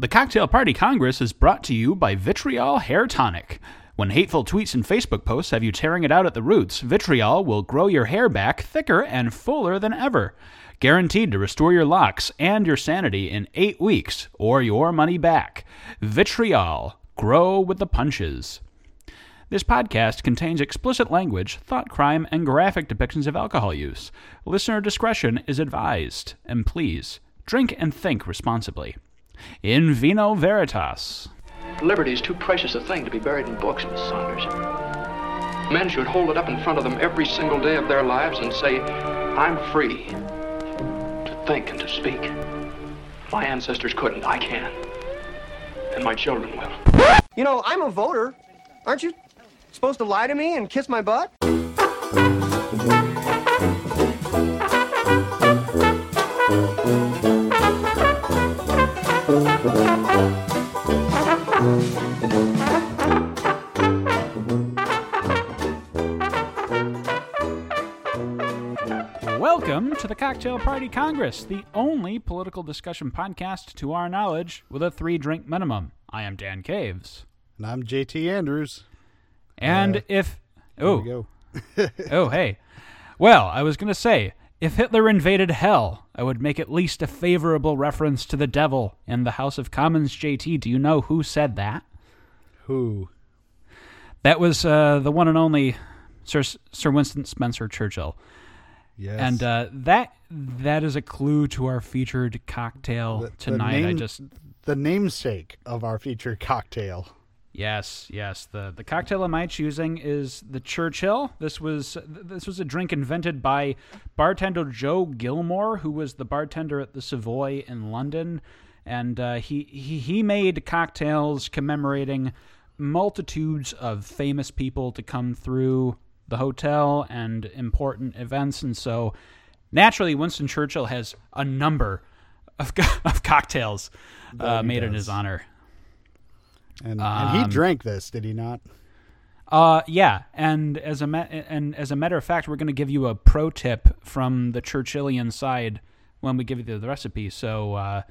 The Cocktail Party Congress is brought to you by Vitriol Hair Tonic. When hateful tweets and Facebook posts have you tearing it out at the roots, Vitriol will grow your hair back thicker and fuller than ever. Guaranteed to restore your locks and your sanity in eight weeks or your money back. Vitriol. Grow with the punches. This podcast contains explicit language, thought crime, and graphic depictions of alcohol use. Listener discretion is advised, and please drink and think responsibly. In vino veritas. Liberty is too precious a thing to be buried in books, Miss Saunders. Men should hold it up in front of them every single day of their lives and say, I'm free to think and to speak. My ancestors couldn't, I can. And my children will. You know, I'm a voter. Aren't you supposed to lie to me and kiss my butt? Welcome to the Cocktail Party Congress, the only political discussion podcast, to our knowledge, with a three drink minimum. I am Dan Caves. And I'm JT Andrews. And Uh, if. Oh, go. oh, hey. Well, I was going to say, if Hitler invaded hell, I would make at least a favorable reference to the devil in the House of Commons. JT, do you know who said that? Who? That was uh, the one and only Sir, Sir Winston Spencer Churchill. Yes. And uh, that that is a clue to our featured cocktail The- the tonight. I just the namesake of our featured cocktail. Yes, yes. The the cocktail am I choosing is the Churchill. This was this was a drink invented by bartender Joe Gilmore, who was the bartender at the Savoy in London, and uh, he, he he made cocktails commemorating multitudes of famous people to come through the hotel and important events, and so naturally Winston Churchill has a number of, co- of cocktails uh, made in his honor. And, and he Um, drank this, did he not? Uh, yeah, and as a ma- and as a matter of fact, we're going to give you a pro tip from the Churchillian side when we give you the, the recipe. So, uh,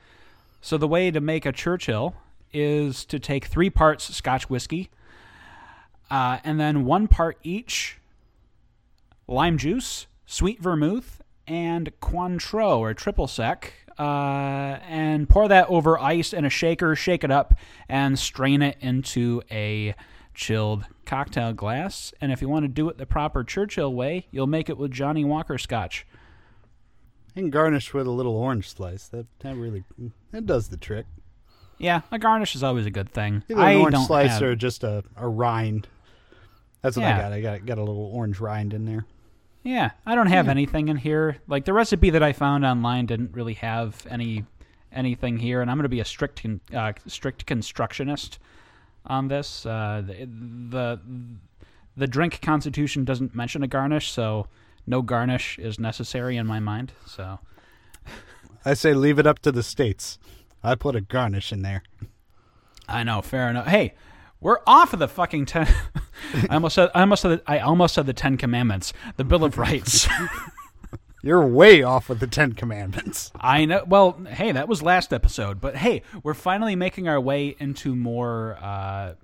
so the way to make a Churchill is to take three parts Scotch whiskey, uh, and then one part each lime juice, sweet vermouth, and Cointreau or triple sec, uh, and pour that over ice in a shaker. Shake it up and strain it into a chilled cocktail glass. And if you want to do it the proper Churchill way, you'll make it with Johnnie Walker Scotch. And garnish with a little orange slice. That that really that does the trick. Yeah, a garnish is always a good thing. Either I orange slice have- or just a, a rind. That's what Yeah. I got. I got got a little orange rind in there. Yeah, I don't have anything in here. Like the recipe that I found online didn't really have any anything here, and I'm going to be a strict con- uh, strict constructionist on this. Uh, the, the the drink constitution doesn't mention a garnish, so no garnish is necessary in my mind. So I say leave it up to the states. I put a garnish in there. I know, fair enough. Hey, we're off of the fucking ten. I almost said I almost said I almost said the Ten Commandments, the Bill of Rights. You're way off with the Ten Commandments. I know. Well, hey, that was last episode, but hey, we're finally making our way into more, uh,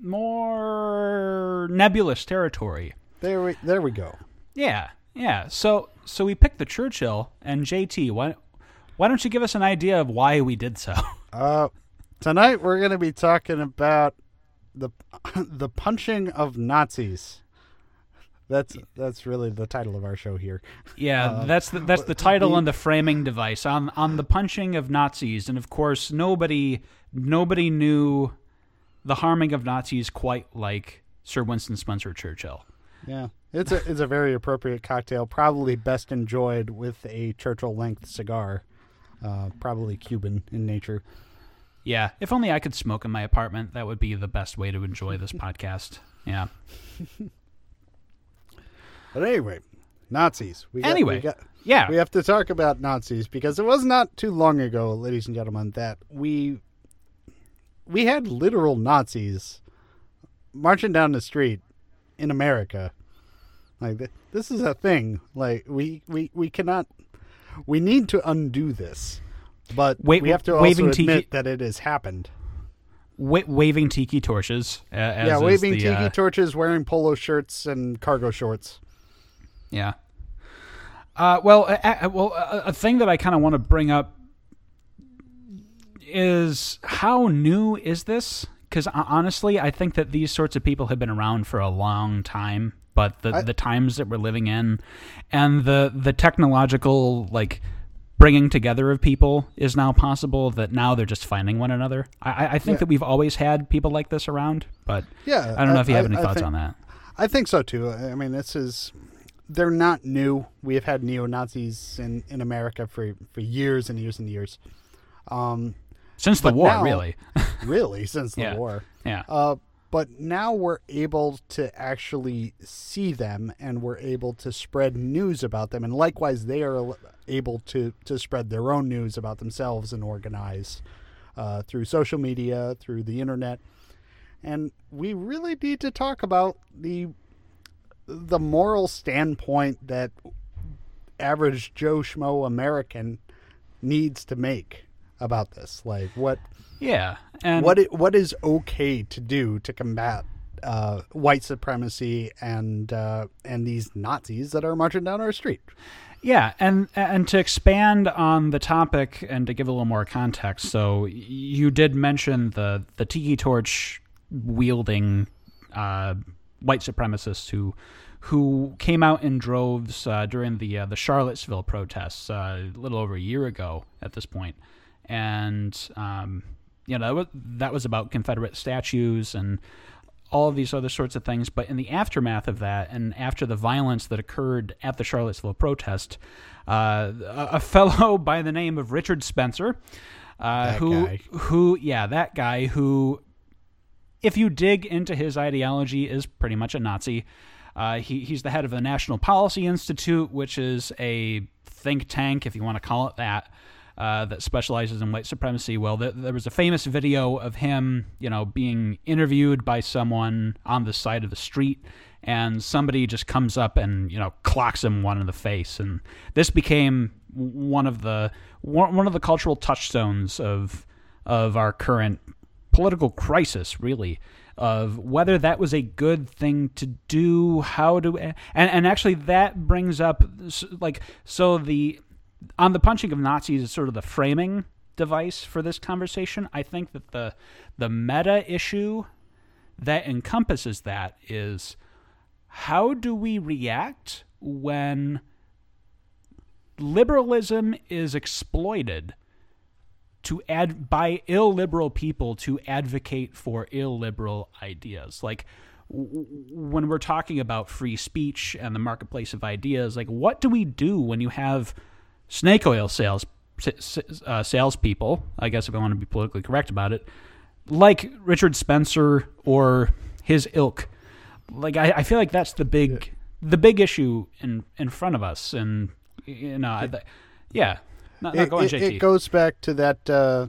more nebulous territory. There we there we go. Yeah, yeah. So, so we picked the Churchill and JT. Why, why don't you give us an idea of why we did so? Uh, tonight we're going to be talking about the the punching of Nazis. That's that's really the title of our show here. Yeah, that's the, that's the title and the framing device on on the punching of Nazis, and of course nobody nobody knew the harming of Nazis quite like Sir Winston Spencer Churchill. Yeah, it's a it's a very appropriate cocktail. Probably best enjoyed with a Churchill length cigar. Uh, probably Cuban in nature. Yeah, if only I could smoke in my apartment, that would be the best way to enjoy this podcast. Yeah. But anyway, Nazis. We got, Anyway, we, got, yeah. we have to talk about Nazis because it was not too long ago, ladies and gentlemen, that we we had literal Nazis marching down the street in America. Like th- this is a thing. Like we we we cannot. We need to undo this. But Wa- we have to also admit tiki- that it has happened. Wa- waving tiki torches. Uh, yeah, waving the, tiki uh, torches, wearing polo shirts and cargo shorts. Yeah. Uh, well, a, a- well, a, a thing that I kind of want to bring up is how new is this? Because honestly, I think that these sorts of people have been around for a long time, but the I- the times that we're living in, and the the technological like bringing together of people is now possible. That now they're just finding one another. I, I- think Yeah. that we've always had people like this around, but Yeah, I don't know I- if you have any I thoughts think- on that. I think so too. I mean, this is they're not new. We have had neo Nazis in, in America for, for years and years and years. Um, Since the war, now- really. really, since the Yeah. war. Yeah. Uh, but now we're able to actually see them, and we're able to spread news about them, and likewise, they are able to to spread their own news about themselves and organize uh, through social media, through the internet, and we really need to talk about the the moral standpoint that average Joe Schmo American needs to make about this. Like what Yeah, and what i what is okay to do to combat uh, white supremacy and uh, and these Nazis that are marching down our street? Yeah, and and to expand on the topic and to give a little more context, so you did mention the the tiki torch wielding uh, white supremacists who who came out in droves uh, during the uh, the Charlottesville protests uh, a little over a year ago at this point, and um, you know that was, that was about Confederate statues and all of these other sorts of things. But in the aftermath of that, and after the violence that occurred at the Charlottesville protest, uh, a, fellow by the name of Richard Spencer, uh, who guy. who yeah that guy who, if you dig into his ideology, is pretty much a Nazi. Uh, he, he's the head of the National Policy Institute, which is a think tank, if you want to call it that, uh, that specializes in white supremacy. Well, there, there was a famous video of him, you know, being interviewed by someone on the side of the street, and somebody just comes up and you know clocks him one in the face, and this became one of the one of the cultural touchstones of of our current political crisis, really, of whether that was a good thing to do, how to, and and actually that brings up like so the on the punching of Nazis is sort of the framing device for this conversation. I think that the the meta issue that encompasses that is how do we react when liberalism is exploited to add by illiberal people to advocate for illiberal ideas like when we're talking about free speech and the marketplace of ideas like what do we do when you have snake oil sales uh, salespeople I guess if I want to be politically correct about it like Richard Spencer or his ilk like I, I feel like that's the big the big issue in in front of us. And you know I, yeah. not, not It, going it- it goes back to that uh,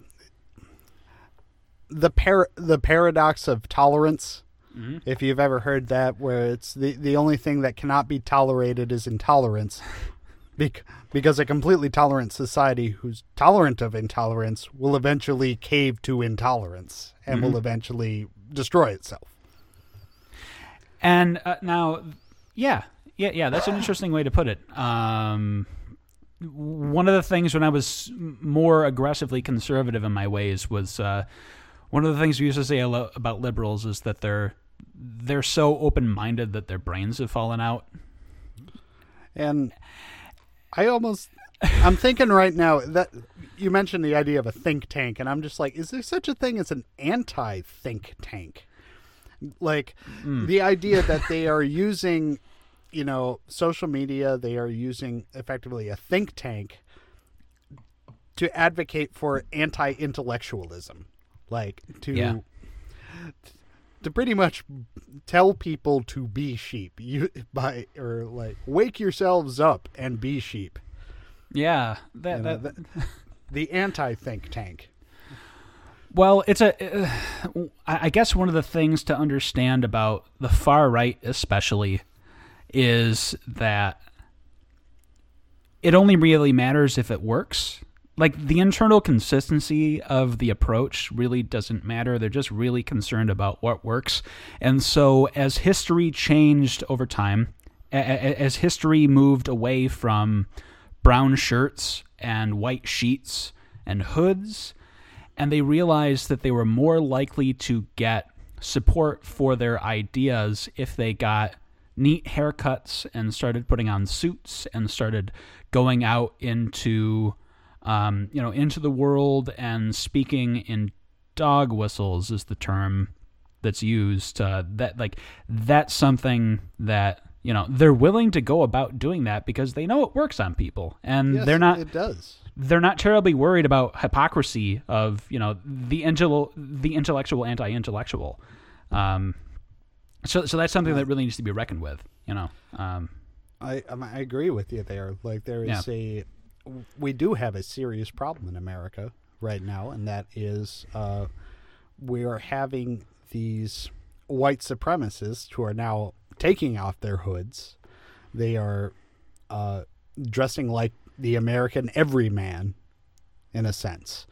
the par- the paradox of tolerance. Mm-hmm. If you've ever heard that, where it's the the only thing that cannot be tolerated is intolerance, because a completely tolerant society who's tolerant of intolerance will eventually cave to intolerance and Mm-hmm. will eventually destroy itself. And uh, now, yeah, yeah, yeah. That's an interesting way to put it. Um, one of the things when I was more aggressively conservative in my ways was uh, one of the things we used to say a lo- about liberals is that they're they're so open minded that their brains have fallen out. And I almost I'm thinking right now that you mentioned the idea of a think tank and I'm just like is there such a thing as an anti think tank? Like hmm. the idea that they are using you know social media they are using effectively a think tank to advocate for anti-intellectualism like to Yeah. To pretty much tell people to be sheep you by or like wake yourselves up and be sheep Yeah, that, You know, that, that- the anti think tank Well, it's a. Uh, I I guess one of the things to understand about the far right, especially, is that it only really matters if it works. Like the internal consistency of the approach really doesn't matter. They're just really concerned about what works. And so as history changed over time, as history moved away from brown shirts and white sheets and hoods, and they realized that they were more likely to get support for their ideas if they got neat haircuts and started putting on suits and started going out into um, you know into the world and speaking in dog whistles is the term that's used uh, that like that's something that you know they're willing to go about doing that because they know it works on people and Yes, they're not It does. they're not terribly worried about hypocrisy of you know the intel the intellectual anti-intellectual um so so that's something that really needs to be reckoned with you know um I I agree with you there. Like there is a, we do have a serious problem in America right now, and that is uh, we are having these white supremacists who are now taking off their hoods. They are uh, dressing like the American everyman, in a sense,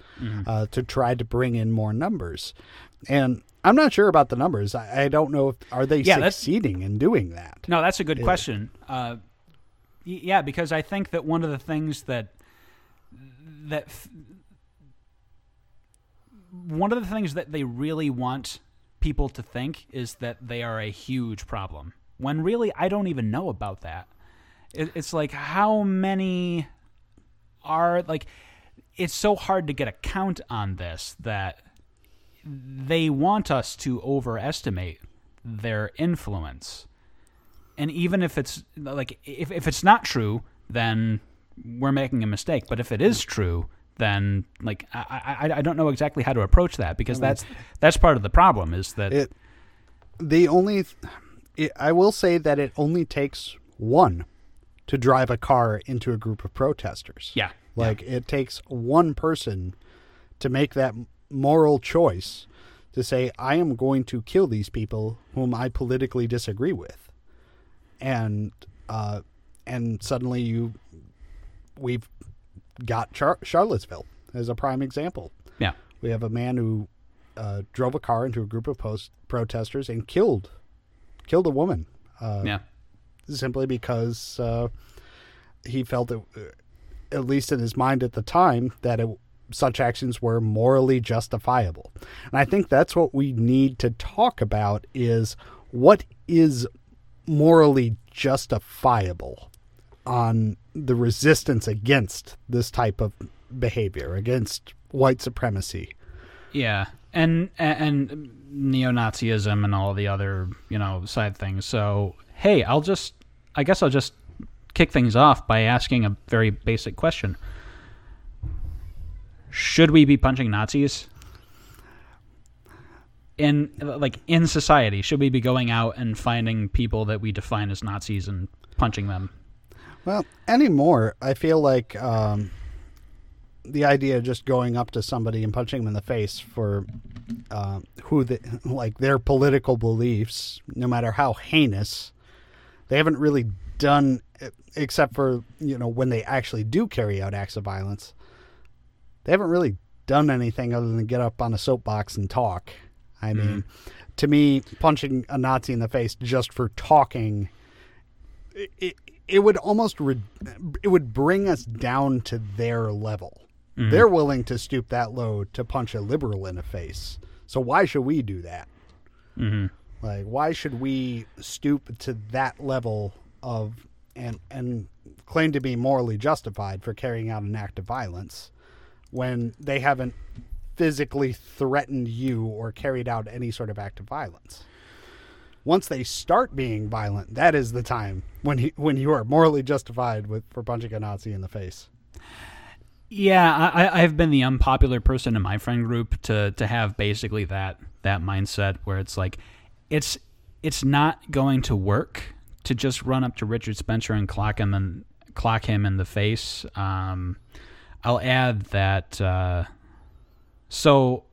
uh, to try to bring in more numbers. And I'm not sure about the numbers. I, I don't know if are they Yeah, succeeding in doing that. No, that's a good question. Uh, yeah, because I think that one of the things that that one of the things that they really want people to think is that they are a huge problem. When really, I don't even know about that. It, it's like how many are like. It's so hard to get a count on this that they want us to overestimate their influence and even if it's like if, if it's not true then we're making a mistake but if it is true then like I, I I don't know exactly how to approach that because that's that's part of the problem is that It the only it, I will say that it only takes one to drive a car into a group of protesters. Yeah, Like it takes one person to make that moral choice to say I am going to kill these people whom I politically disagree with. And uh and suddenly you we've got Char- Charlottesville as a prime example. yeah We have a man who uh, drove a car into a group of post protesters and killed killed a woman uh, yeah simply because uh, he felt it, uh, at least in his mind at the time, that it, such actions were morally justifiable. And I think that's what we need to talk about: is what is morally justifiable on the resistance against this type of behavior, against white supremacy. Yeah, and and neo-Nazism and all the other you know side things. So hey, I'll just I guess I'll just kick things off by asking a very basic question: Should we be punching Nazis? In like in society, should we be going out and finding people that we define as Nazis and punching them? Well, anymore, I feel like um, the idea of just going up to somebody and punching them in the face for uh, who the, like their political beliefs, no matter how heinous, they haven't really done except for you know when they actually do carry out acts of violence. They haven't really done anything other than get up on a soapbox and talk. I mean, to me, punching a Nazi in the face just for talking it, it, it would almost re- it would bring us down to their level. They're willing to stoop that low to punch a liberal in the face. So why should we do that? Mm-hmm. Like, why should we stoop to that level of and and claim to be morally justified for carrying out an act of violence when they haven't physically threatened you or carried out any sort of act of violence? Once they start being violent, that is the time when he, when you are morally justified with for punching a Nazi in the face. Yeah, I, I've been the unpopular person in my friend group to to have basically that that mindset where it's like, it's it's not going to work to just run up to Richard Spencer and clock him and clock him in the face. Um, I'll add that. Uh, so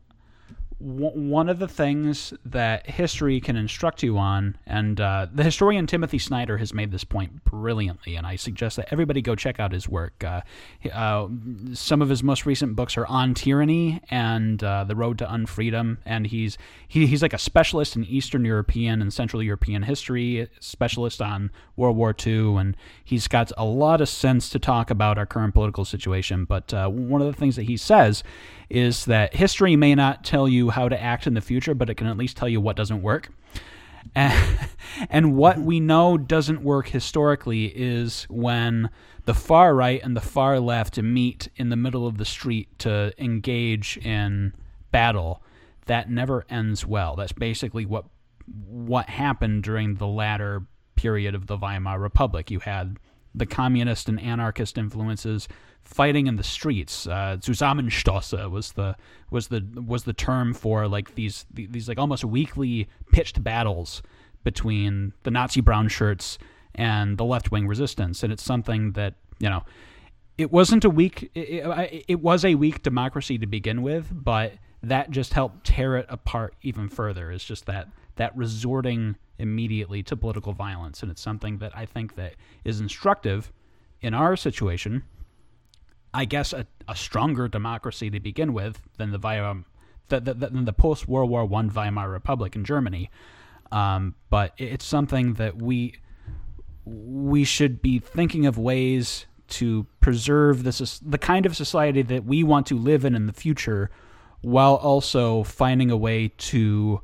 one of the things that history can instruct you on, and uh, the historian Timothy Snyder has made this point brilliantly, and I suggest that everybody go check out his work. Uh, uh, some of his most recent books are on tyranny and uh, the road to unfreedom, and he's he, he's like a specialist in Eastern European and Central European history, specialist on World War II, and he's got a lot of sense to talk about our current political situation. But uh, one of the things that he says is that history may not tell you how to act in the future, but it can at least tell you what doesn't work. And, and what we know doesn't work historically is when the far right and the far left meet in the middle of the street to engage in battle. That never ends well. That's basically what what happened during the latter period of the Weimar Republic. You had the communist and anarchist influences fighting in the streets. Uh, was the was the was the term for like these these like almost weekly pitched battles between the Nazi brown shirts and the left wing resistance, and it's something that you know it wasn't a weak it, it was a weak democracy to begin with, but that just helped tear it apart even further. It's just that that resorting immediately to political violence, and it's something that I think that is instructive in our situation I guess, a, a stronger democracy to begin with than the Weimar, the, the, than the post World War One Weimar Republic in Germany. Um, but it's something that we we should be thinking of ways to preserve this the kind of society that we want to live in in the future, while also finding a way to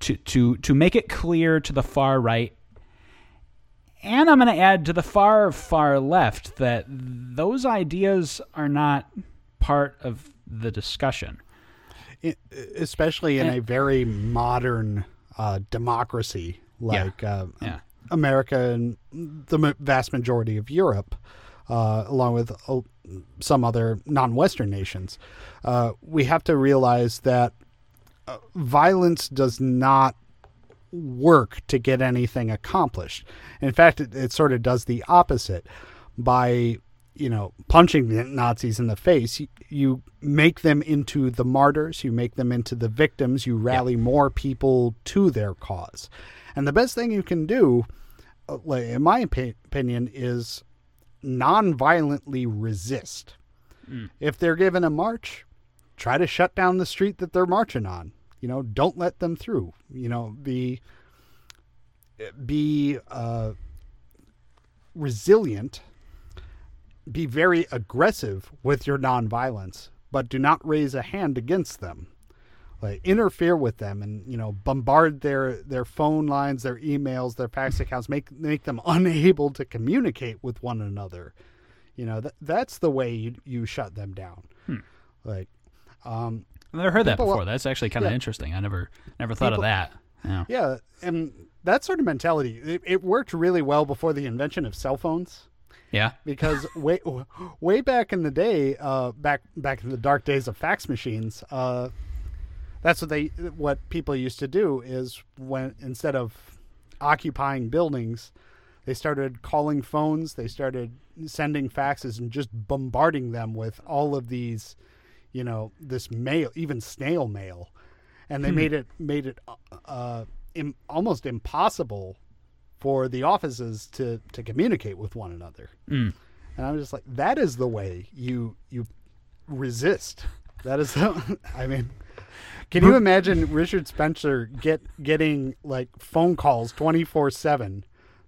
to to to make it clear to the far right and I'm going to add to the far, far left that those ideas are not part of the discussion. It, especially in and, a very modern uh, democracy like yeah, uh, yeah. America and the vast majority of Europe, uh, along with uh, some other non Western nations. Uh, we have to realize that uh, violence does not work to get anything accomplished. In fact, it, it sort of does the opposite by you know punching the Nazis in the face. You, you, make them into the martyrs. You make them into the victims. You rally yeah. more people to their cause. And the best thing you can do, uh, in my opinion, is non-violently resist. Mm. If they're given a march, try to shut down the street that they're marching on. You know, don't let them through. You know, be be uh, resilient. Be very aggressive with your nonviolence, but do not raise a hand against them. Like interfere with them and you know bombard their their phone lines, their emails, their fax accounts, make make them unable to communicate with one another. You know that that's the way you you shut them down. Hmm. Like um, I've never heard that before. That's actually kind of yeah. interesting. I never never thought People, of that. Yeah. yeah, and that sort of mentality it, it, worked really well before the invention of cell phones. Yeah, because way way back in the day, uh, back back in the dark days of fax machines, uh, that's what they what people used to do is when instead of occupying buildings, they started calling phones. They started sending faxes and just bombarding them with all of these you know this mail, even snail mail, and they hmm. made it made it uh, Im- almost impossible for the offices to to communicate with one another. Mm. And I'm just like, that is the way you you resist. That is, the, I mean, can you imagine Richard Spencer get getting like phone calls 24 seven,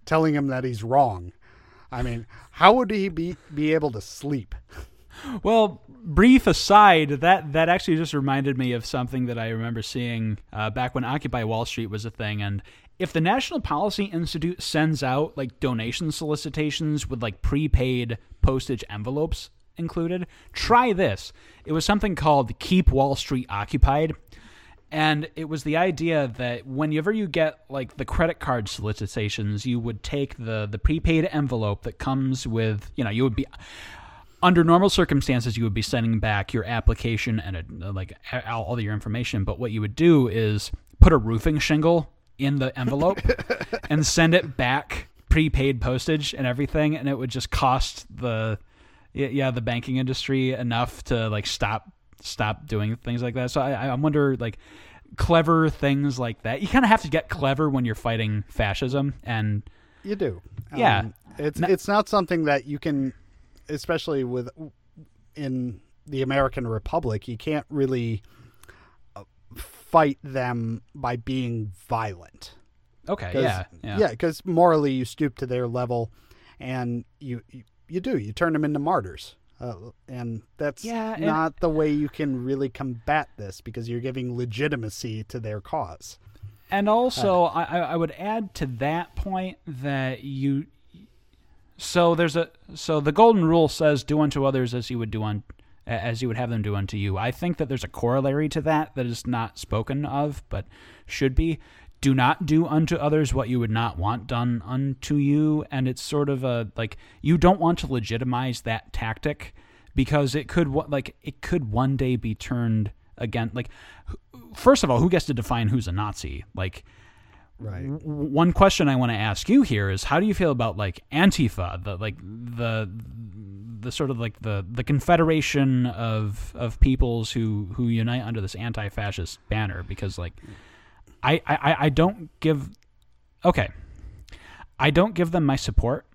telling him that he's wrong? I mean, how would he be be able to sleep? Well, brief aside, that that actually just reminded me of something that I remember seeing uh, back when Occupy Wall Street was a thing. And if the National Policy Institute sends out like donation solicitations with like prepaid postage envelopes included, try this. It was something called Keep Wall Street Occupied. And it was the idea that whenever you get like the credit card solicitations, you would take the the prepaid envelope that comes with, you know, you would be under normal circumstances, you would be sending back your application and a, like all, all your information. But what you would do is put a roofing shingle in the envelope and send it back prepaid postage and everything, and it would just cost the yeah the banking industry enough to like stop stop doing things like that. So I, I wonder, like, clever things like that. You kind of have to get clever when you're fighting fascism, and You do. Yeah. Um, it's No- it's not something that you can, especially with in the American Republic, you can't really uh, fight them by being violent. okay, yeah, yeah, yeah, because morally you stoop to their level, and you you, you do you turn them into martyrs. Uh, and that's Yeah, and- not the way you can really combat this because you're giving legitimacy to their cause. And also, I, I I would add to that point that you. So there's a so the golden rule says do unto others as you would do on as you would have them do unto you. I think that there's a corollary to that that is not spoken of but should be. Do not do unto others what you would not want done unto you, and it's sort of a like you don't want to legitimize that tactic because it could like it could one day be turned again. Like, first of all, who gets to define who's a Nazi? Like, Right. w- one question I want to ask you here is how do you feel about like Antifa, the like the the sort of like the the confederation of of peoples who who unite under this anti-fascist banner because like I I I don't give okay I don't give them my support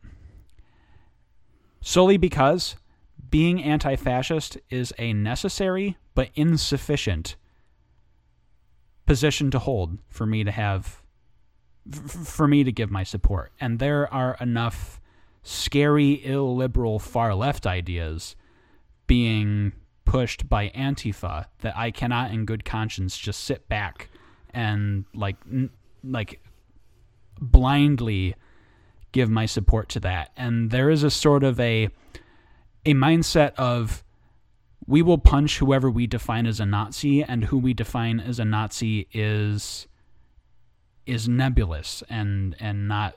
solely because being anti-fascist is a necessary but insufficient position to hold for me to have f- for me to give my support. And there are enough scary, illiberal, far left ideas being pushed by Antifa that I cannot, in good conscience, just sit back and like n- like blindly give my support to that. And there is a sort of a a mindset of we will punch whoever we define as a Nazi, and who we define as a Nazi is is nebulous and and not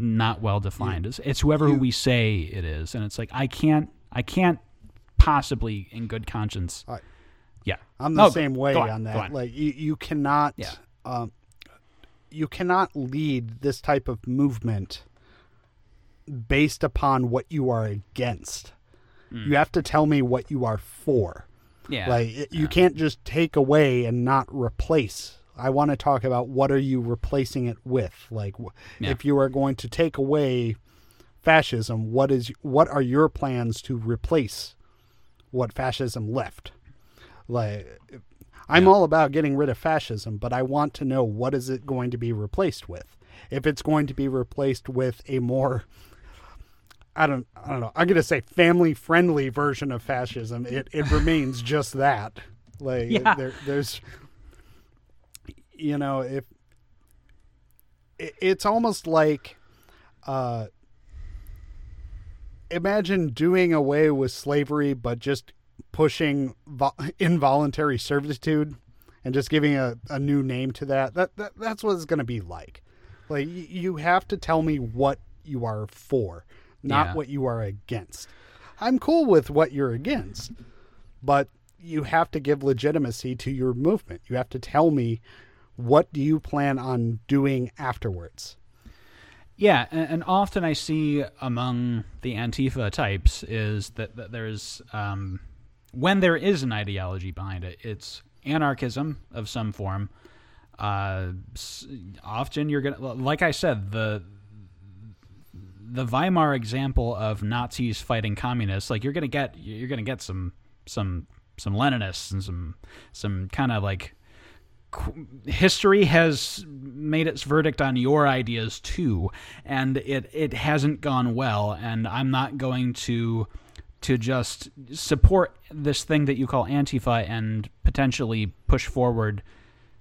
not well defined. It's, it's whoever who we say it is, and it's like I can't I can't possibly in good conscience. I- yeah, I'm the No, same way on, on, that. on. Like you, you cannot, Yeah. um, you cannot lead this type of movement based upon what you are against. You have to tell me what you are for. Yeah, Like you can't just take away and not replace. I want to talk about what are you replacing it with? Like Yeah. if you are going to take away fascism, what is what are your plans to replace what fascism left? Like I'm all about getting rid of fascism, but I want to know what is it going to be replaced with? If it's going to be replaced with a more I don't I don't know. I'm gonna say family friendly version of fascism. It it remains just that. Like Yeah. there there's you know, if it, it's almost like uh imagine doing away with slavery but just pushing vo- involuntary servitude and just giving a, a new name to that. That, that that's what it's going to be like. Like y- you have to tell me what you are for, not Yeah. what you are against. I'm cool with what you're against, but you have to give legitimacy to your movement. You have to tell me what do you plan on doing afterwards. Yeah, and, often I see among the Antifa types is that, that there's um, when there is an ideology behind it, it's anarchism of some form. Uh, often you're gonna, like I said, the the Weimar example of Nazis fighting communists, like you're gonna get you're gonna get some some some Leninists and some some kind of like history has made its verdict on your ideas too, and it it hasn't gone well. And I'm not going to to just support this thing that you call Antifa and potentially push forward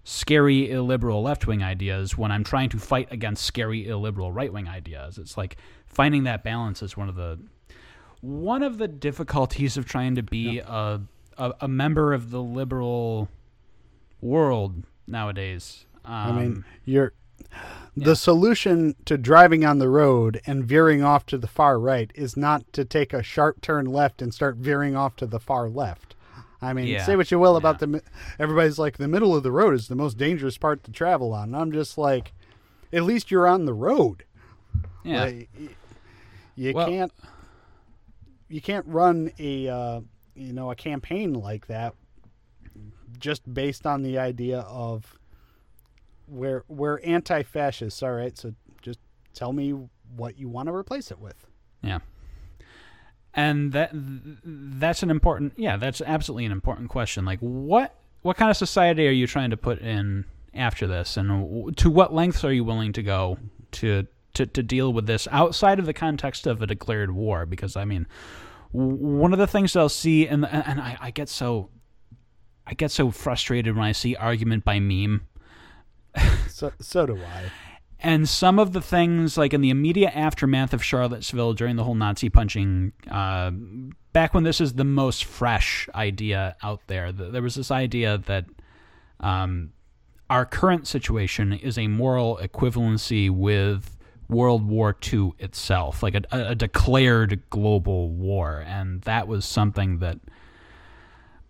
scary illiberal left wing ideas when I'm trying to fight against scary illiberal right wing ideas. It's like finding that balance is one of the one of the difficulties of trying to be a, a a member of the liberal world nowadays. Um, I mean, you're the solution to driving on the road and veering off to the far right is not to take a sharp turn left and start veering off to the far left. I mean, Yeah, say what you will about the. Everybody's like the middle of the road is the most dangerous part to travel on. And I'm just like, at least you're on the road. yeah, Like, you Well- can't. You can't run a uh, you know a campaign like that just based on the idea of we're we're anti-fascists, all right. So just tell me what you want to replace it with. Yeah. And that that's an important yeah, that's absolutely an important question. Like what what kind of society are you trying to put in after this and to what lengths are you willing to go to to, to deal with this outside of the context of a declared war because I mean one of the things I'll see and and I, I get so I get so frustrated when I see argument by meme. so so do I. And some of the things, like in the immediate aftermath of Charlottesville during the whole Nazi punching, uh, back when this is the most fresh idea out there, there was this idea that um, our current situation is a moral equivalency with World War II itself, like a, a declared global war. And that was something that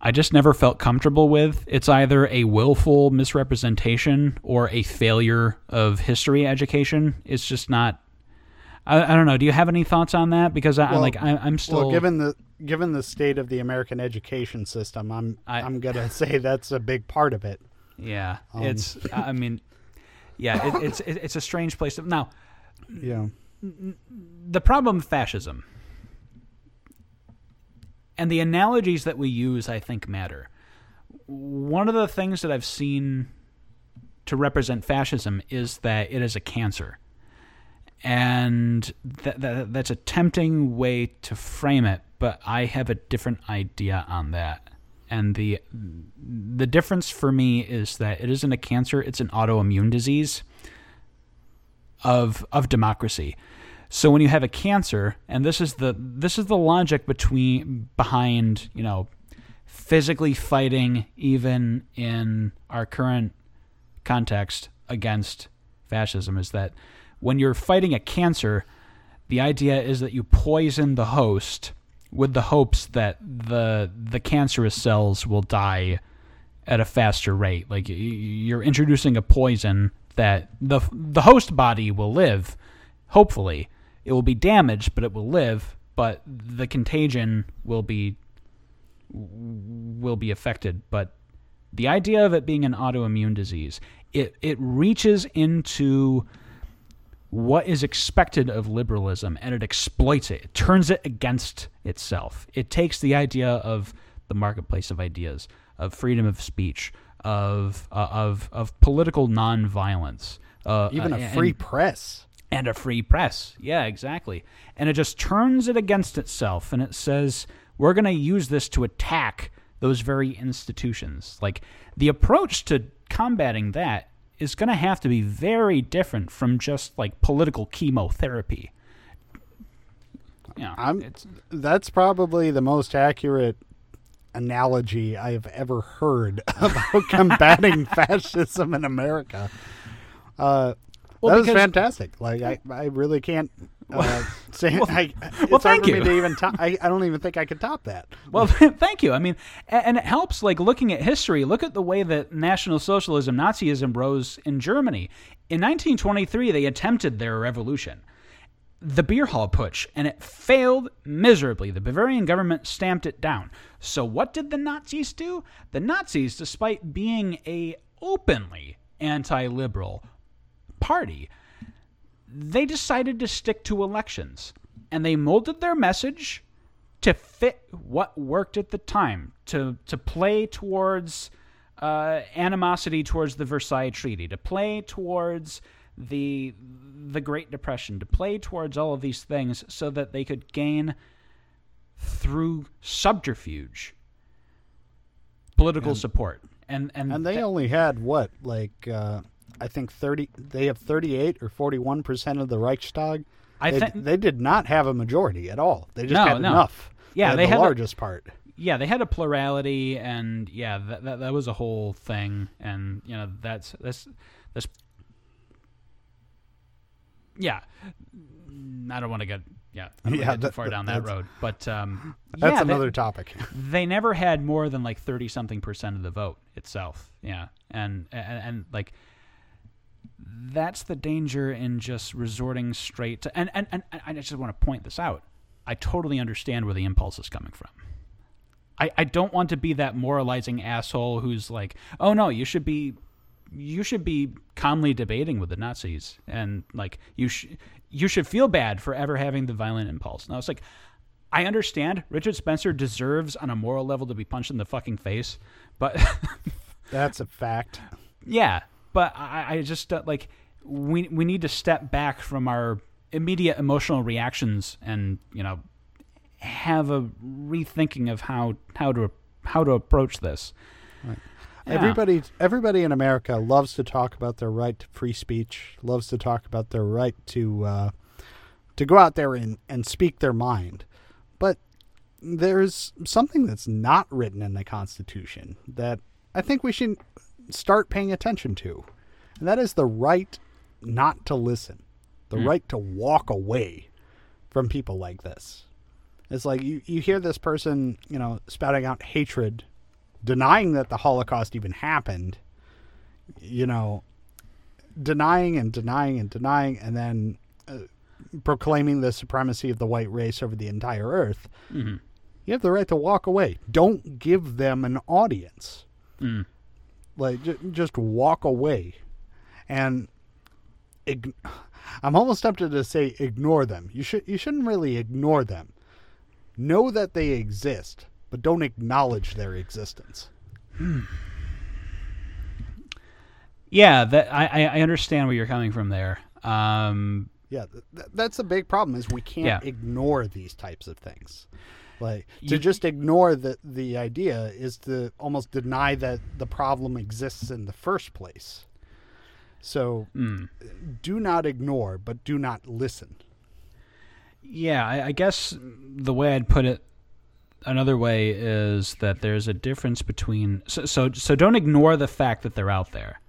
I just never felt comfortable with. It's either a willful misrepresentation or a failure of history education. It's just not. I, I don't know. Do you have any thoughts on that? Because I, Well, like I, I'm still. Well, given the given the state of the American education system, I'm I- I, am gonna say that's a big part of it. yeah, Um. it's. I mean, yeah, it, it's it, it's a strange place. To, now, Yeah. the problem with fascism and the analogies that we use, I think, matter. One of the things that I've seen to represent fascism is that it is a cancer. And that, that, that's a tempting way to frame it, but I have a different idea on that. And the the difference for me is that it isn't a cancer, it's an autoimmune disease of of democracy. So when you have a cancer, and this is the this is the logic between behind you know physically fighting even in our current context against fascism is that when you're fighting a cancer, the idea is that you poison the host with the hopes that the the cancerous cells will die at a faster rate. Like you're introducing a poison that the the host body will live. Hopefully, it will be damaged, but it will live. But the contagion will be will be affected. But the idea of it being an autoimmune disease, it it reaches into what is expected of liberalism and it exploits it. It turns it against itself. It takes the idea of the marketplace of ideas, of freedom of speech, of uh, of of political nonviolence, uh, Even uh, a and- free press. And a free press. Yeah, exactly. And it just turns it against itself and it says, we're going to use this to attack those very institutions. Like the approach to combating that is going to have to be very different from just like political chemotherapy. Yeah, I'm it's, that's probably the most accurate analogy I've ever heard about combating fascism in America. Uh, Well, that was fantastic. Like I, I really can't uh, say. I, it's well, hard thank for you. me to even. Top, I, I don't even think I could top that. Well, thank you. I mean, a- and it helps, like, looking at history. Look at the way that National Socialism, Nazism rose in Germany. In 1923, they attempted their revolution, the beer hall putsch, and it failed miserably. The Bavarian government stamped it down. So, what did the Nazis do? The Nazis, despite being a openly anti-liberal party, they decided to stick to elections and they molded their message to fit what worked at the time to to play towards uh, animosity towards the Versailles Treaty to play towards the the Great Depression to play towards all of these things so that they could gain through subterfuge political support. And and, And they that- only had what, like uh, I think thirty. They have thirty-eight or forty-one percent of the Reichstag. I they, think- they did not have a majority at all. They just No, had no. enough. Yeah, had they the had a- largest part. yeah, they had a plurality, and yeah, that, that that was a whole thing, and you know that's that's that's yeah. I don't want to get yeah, I don't Yeah, to too far that- down that road, but um, That's yeah, they- another topic. they never had more than like 30 something percent of the vote itself yeah and, and and like that's the danger in just resorting straight to and and, and i just want to point this out i totally understand where the impulse is coming from I, I don't want to be that moralizing asshole who's like, oh no, you should be you should be calmly debating with the Nazis and like you sh- you should feel bad for ever having the violent impulse. And it's like, I understand Richard Spencer deserves on a moral level to be punched in the fucking face, but That's a fact. yeah, but I, I just uh, like we we need to step back from our immediate emotional reactions and you know have a rethinking of how how to how to approach this. Yeah. Everybody, everybody in America loves to talk about their right to free speech. Loves to talk about their right to uh, to go out there and, and speak their mind. But there's something that's not written in the Constitution that I think we should start paying attention to, and that is the right not to listen, the right to walk away from people like this. It's like you, you hear this person, you know, spouting out hatred denying that the Holocaust even happened, you know, denying and denying and denying, and then uh, proclaiming the supremacy of the white race over the entire earth, mm-hmm. you have the right to walk away. Don't give them an audience. Mm. Like, j- just walk away. And ig- I'm almost tempted to say ignore them. You should you shouldn't really ignore them. Know that they exist, but don't acknowledge their existence. Yeah, that I I understand where you're coming from there. Um, Yeah, th- that's a big problem is we can't Yeah. ignore these types of things. Like to You- just ignore the the idea is to almost deny that the problem exists in the first place. So mm. do not ignore, but do not listen. Yeah, I, I guess the way I'd put it another way is that there's a difference between so, so so don't ignore the fact that they're out there.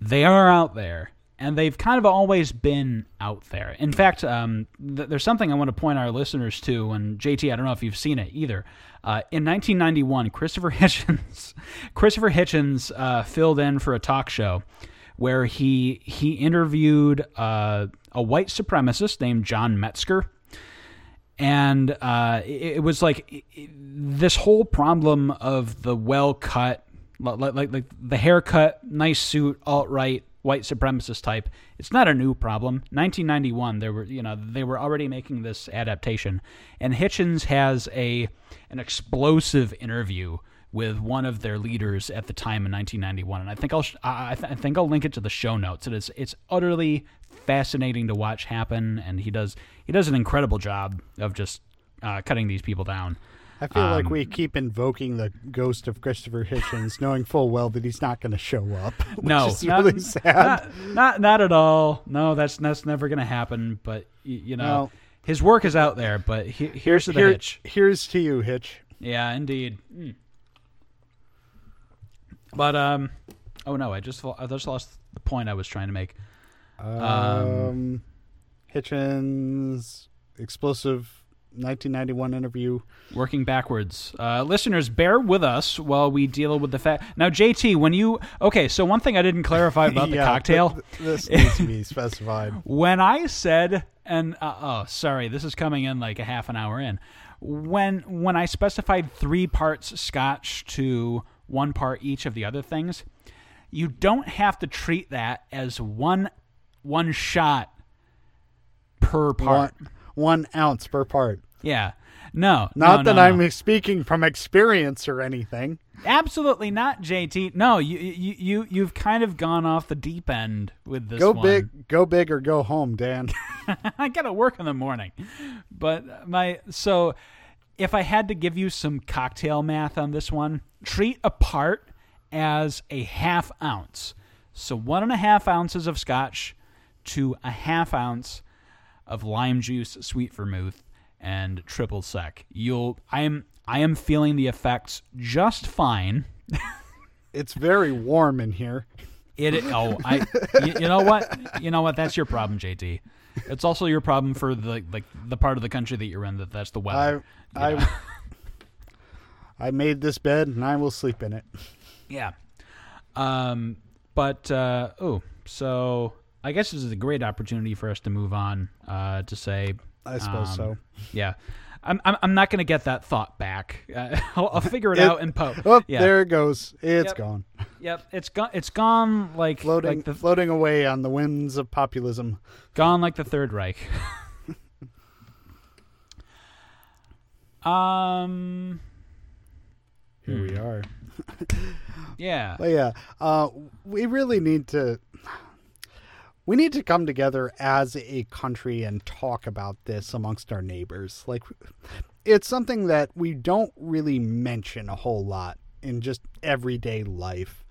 They are out there, and they've kind of always been out there. In fact, um, th- there's something I want to point our listeners to. And JT, I don't know if you've seen it either. Uh, in 1991, Christopher Hitchens, Christopher Hitchens uh, filled in for a talk show where he he interviewed uh, a white supremacist named John Metzger and uh, it, it was like i- i- this whole problem of the well cut, like, like like the haircut, nice suit, alt right, white supremacist type. It's not a new problem. 1991, there were you know they were already making this adaptation, and Hitchens has a an explosive interview with one of their leaders at the time in 1991, and I think I'll I th- I think I'll link it to the show notes. It is it's utterly fascinating to watch happen, and he does he does an incredible job of just uh, cutting these people down. I feel like Um, we keep invoking the ghost of Christopher Hitchens, knowing full well that he's not going to show up. Which no, is not, really sad. Not, not not at all. No, that's that's never going to happen. But y- you know, Well- his work is out there. But he, here's to the Here- hitch. Here's to you, Hitch. Yeah, indeed. Mm. But um, oh no, I just I just lost the point I was trying to make. Um, Hitchens explosive 1991 interview. Working backwards, uh, listeners, bear with us while we deal with the fact. Now, JT, when you okay, so one thing I didn't clarify about the Yeah, cocktail. th- th- this needs to be specified. when I said, and uh, oh, sorry, this is coming in like a half an hour in. When when I specified three parts Scotch to one part each of the other things, you don't have to treat that as one one shot per part. one ounce per part. Yeah, no, Not no, that no, I'm no. speaking from experience or anything. absolutely not, JT. No, you you you you've kind of gone off the deep end with this. Go one. big, go big, or go home, Dan. I gotta work in the morning. But my so if I had to give you some cocktail math on this one, treat a part as a half ounce. So one and a half ounces of scotch to a half ounce of lime juice, sweet vermouth, and triple sec. You'll I am I am feeling the effects just fine. it's very warm in here. It oh I you, you know what you know what that's your problem JT. It's also your problem for the like the part of the country that you're in that that's the I, weather. I, I made this bed and I will sleep in it. Yeah. Um but uh oh so I guess this is a great opportunity for us to move on uh to say I suppose um, so. Yeah. I'm I'm, I'm not going to get that thought back. Uh, I'll, I'll figure it, It- out in post. Oh, yeah. there it goes. It's Yep. gone. Yep. It's gone. It's gone like Floating, like the floating away on the winds of populism. gone like the Third Reich. um. Here Hmm. we are. Yeah. But yeah, uh, we really need to. We need to come together as a country and talk about this amongst our neighbors. Like, it's something that we don't really mention a whole lot in just everyday life.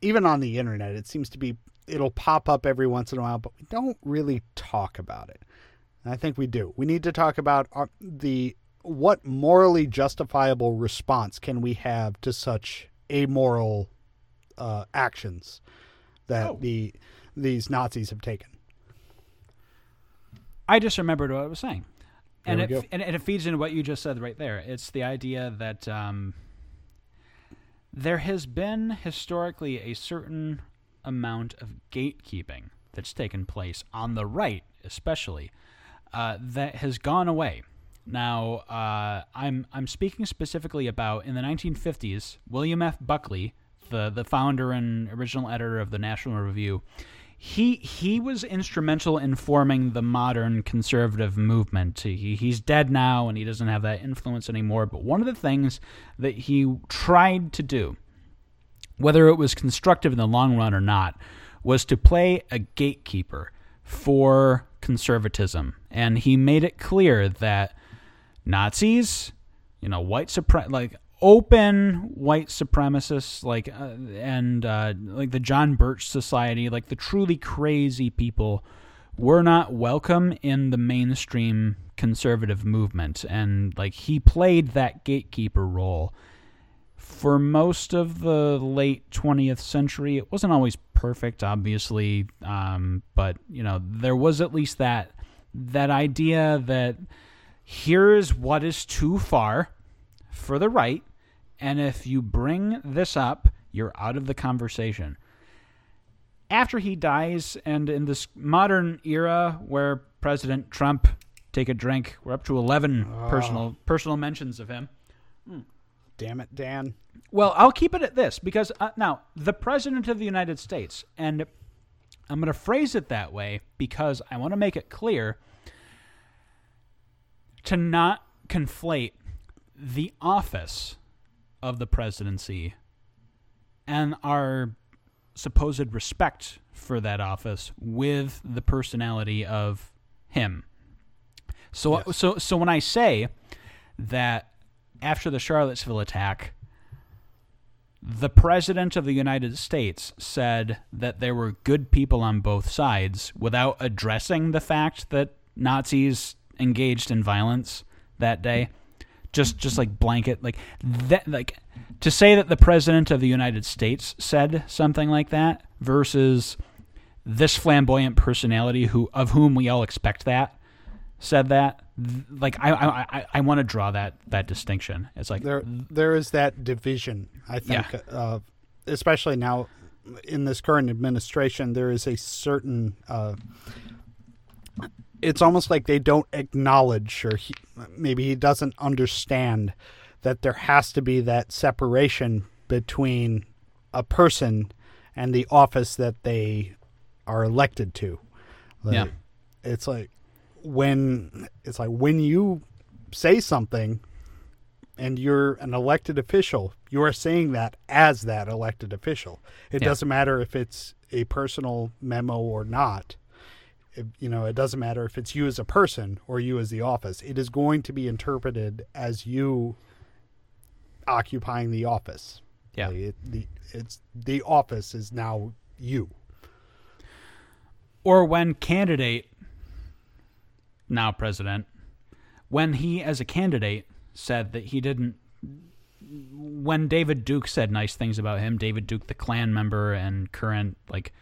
Even on the internet, it seems to be it'll pop up every once in a while, but we don't really talk about it. And I think we do. We need to talk about our, the what morally justifiable response can we have to such amoral uh, actions that Oh. the these Nazis have taken. I just remembered what I was saying, and it go. and, and it feeds into what you just said right there. It's the idea that um, there has been historically a certain amount of gatekeeping that's taken place on the right, especially uh, that has gone away. Now, uh, I'm I'm speaking specifically about in the 1950s. William F. Buckley, the the founder and original editor of the National Review, he he was instrumental in forming the modern conservative movement. He, he's dead now, and he doesn't have that influence anymore. But one of the things that he tried to do whether it was constructive in the long run or not, was to play a gatekeeper for conservatism. And he made it clear that Nazis, you know, white supre- like open white supremacists, like uh, and uh, like the John Birch Society, like the truly crazy people, were not welcome in the mainstream conservative movement. And like he played that gatekeeper role for most of the late 20th century. It wasn't always perfect, obviously, um, but you know there was at least that that idea that here's what is too far for the right, and if you bring this up, you're out of the conversation. After he dies, and in this modern era where President Trump take a drink, we're up to 11 personal personal mentions of him. Damn it, Dan. Well, I'll keep it at this because uh, now the president of the United States, and I'm going to phrase it that way because I want to make it clear to not conflate the office of the presidency and our supposed respect for that office with the personality of him. So so so when I say that after the Charlottesville attack the president of the United States said that there were good people on both sides without addressing the fact that Nazis engaged in violence that day. Just just like blanket like that like to say that the president of the United States said something like that versus this flamboyant personality who of whom we all expect that said that like I I I, want to draw that that distinction. It's like There, there is that division. I think, Yeah. uh, especially now in this current administration, there is a certain. Uh, it's almost like they don't acknowledge, or he, maybe he doesn't understand that there has to be that separation between a person and the office that they are elected to. Like, Yeah. It's like when it's like when you say something and you're an elected official, you are saying that as that elected official. It Yeah. doesn't matter if it's a personal memo or not. It, you know, it doesn't matter if it's you as a person or you as the office. It is going to be interpreted as you occupying the office. Yeah. It, the it's the office is now you. or when candidate now president when he as a candidate said that he didn't when David Duke said nice things about him David Duke the Klan member and current like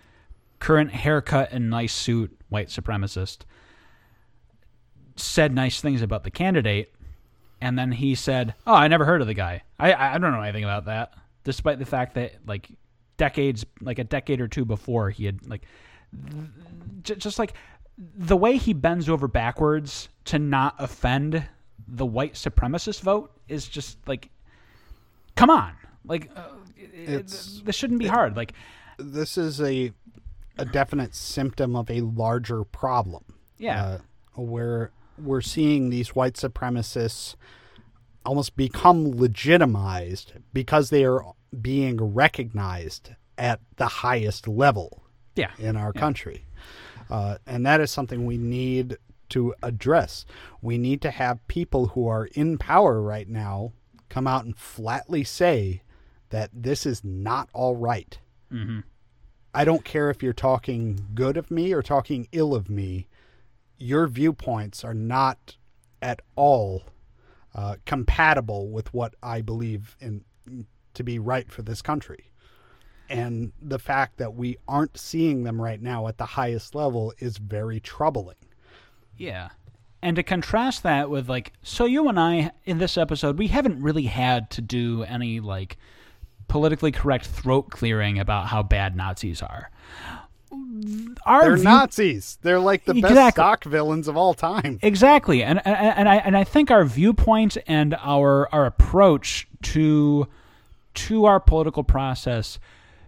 current haircut and nice suit white supremacist said nice things about the candidate and then he said oh I never heard of the guy I I don't know anything about that despite the fact that like decades like a decade or two before he had like j- just like the way he bends over backwards to not offend the white supremacist vote is just like, come on, like uh, it, this shouldn't be hard. Like, this is a a definite symptom of a larger problem. Yeah. uh, where we're seeing these white supremacists almost become legitimized because they are being recognized at the highest level yeah, in our country. Uh, and that is something we need to address. We need to have people who are in power right now come out and flatly say that this is not all right. I don't care if you're talking good of me or talking ill of me. Your viewpoints are not at all uh, compatible with what I believe in to be right for this country. And the fact that we aren't seeing them right now at the highest level is very troubling. Yeah. And to contrast that with like so you and I in this episode we haven't really had to do any like politically correct throat clearing about how bad Nazis are. Our They're view- Nazis. They're like the best stock villains of all time. Exactly, and, and and I and I think our viewpoint and our our approach to to our political process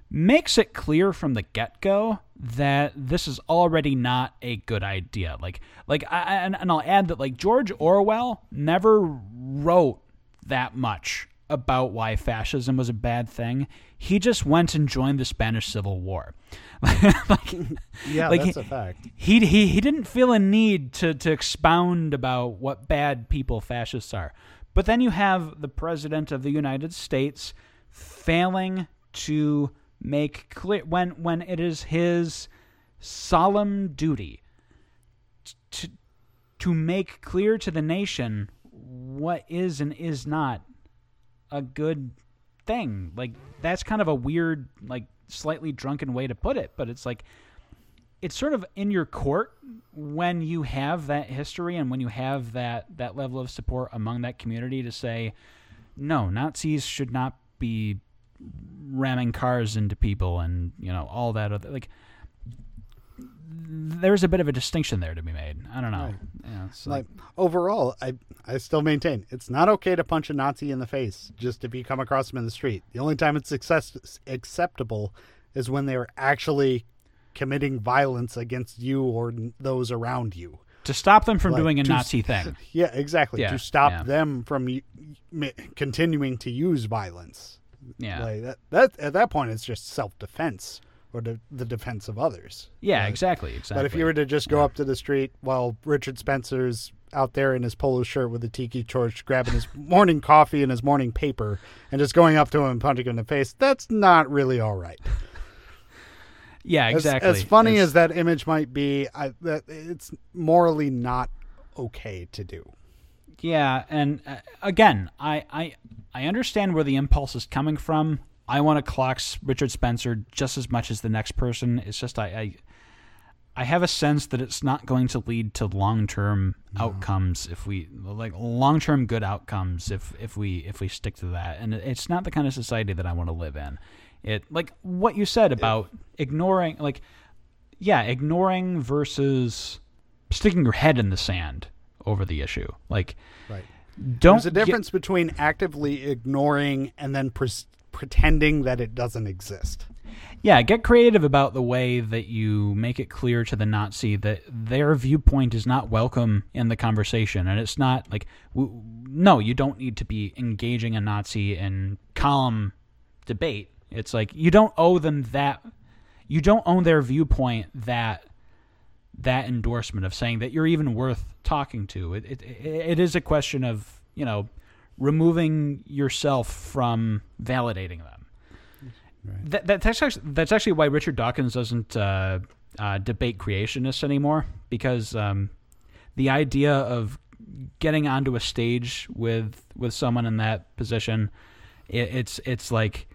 makes it clear from the get go that this is already not a good idea. Like like I- and, and I'll add that like George Orwell never wrote that much about why fascism was a bad thing. He just went and joined the Spanish Civil War. like, Yeah, like that's he- a fact. he he he didn't feel a need to to expound about what bad people fascists are. But then you have the president of the United States failing to make clear when when it is his solemn duty to to make clear to the nation what is and is not a good thing. Like that's kind of a weird like slightly drunken way to put it, but it's like it's sort of in your court when you have that history and when you have that that level of support among that community to say no nazis should not be ramming cars into people and you know all that other like there's a bit of a distinction there to be made. I don't know. Yeah, it's like overall i i still maintain it's not okay to punch a nazi in the face just if you come across them in the street. The only time it's success, acceptable is when they're actually committing violence against you or n- those around you. To stop them from like, doing a to nazi thing. Yeah exactly. Yeah, to stop yeah. them from continuing to use violence. Yeah. Like that, that at that point it's just self-defense or the, the defense of others yeah But- exactly exactly but if you were to just go up to the street while Richard Spencer's out there in his polo shirt with a tiki torch, grabbing his morning coffee and his morning paper, and just going up to him and punching him in the face, that's not really all right. yeah As- exactly As, funny It's- as that image might be, I, that it's morally not okay to do. Yeah, and uh, again, I, I I understand where the impulse is coming from. I want to clock Richard Spencer just as much as the next person. It's just I I, I have a sense that it's not going to lead to long term outcomes if we like long term good outcomes if if we if we stick to that. And it's not the kind of society that I want to live in. It like what you said about ignoring like yeah, ignoring versus sticking your head in the sand over the issue. Like Right. don't There's a get- difference between actively ignoring and then pres pretending that it doesn't exist. yeah, get creative about the way that you make it clear to the Nazi that their viewpoint is not welcome in the conversation, and it's not like no, you don't need to be engaging a Nazi in calm debate. It's like you don't owe them that. You don't own their viewpoint that that endorsement of saying that you're even worth talking to. It it, it is a question of you know removing yourself from validating them. That, that's actually that's actually why Richard Dawkins doesn't uh, uh, debate creationists anymore because um, the idea of getting onto a stage with with someone in that position, it, it's it's like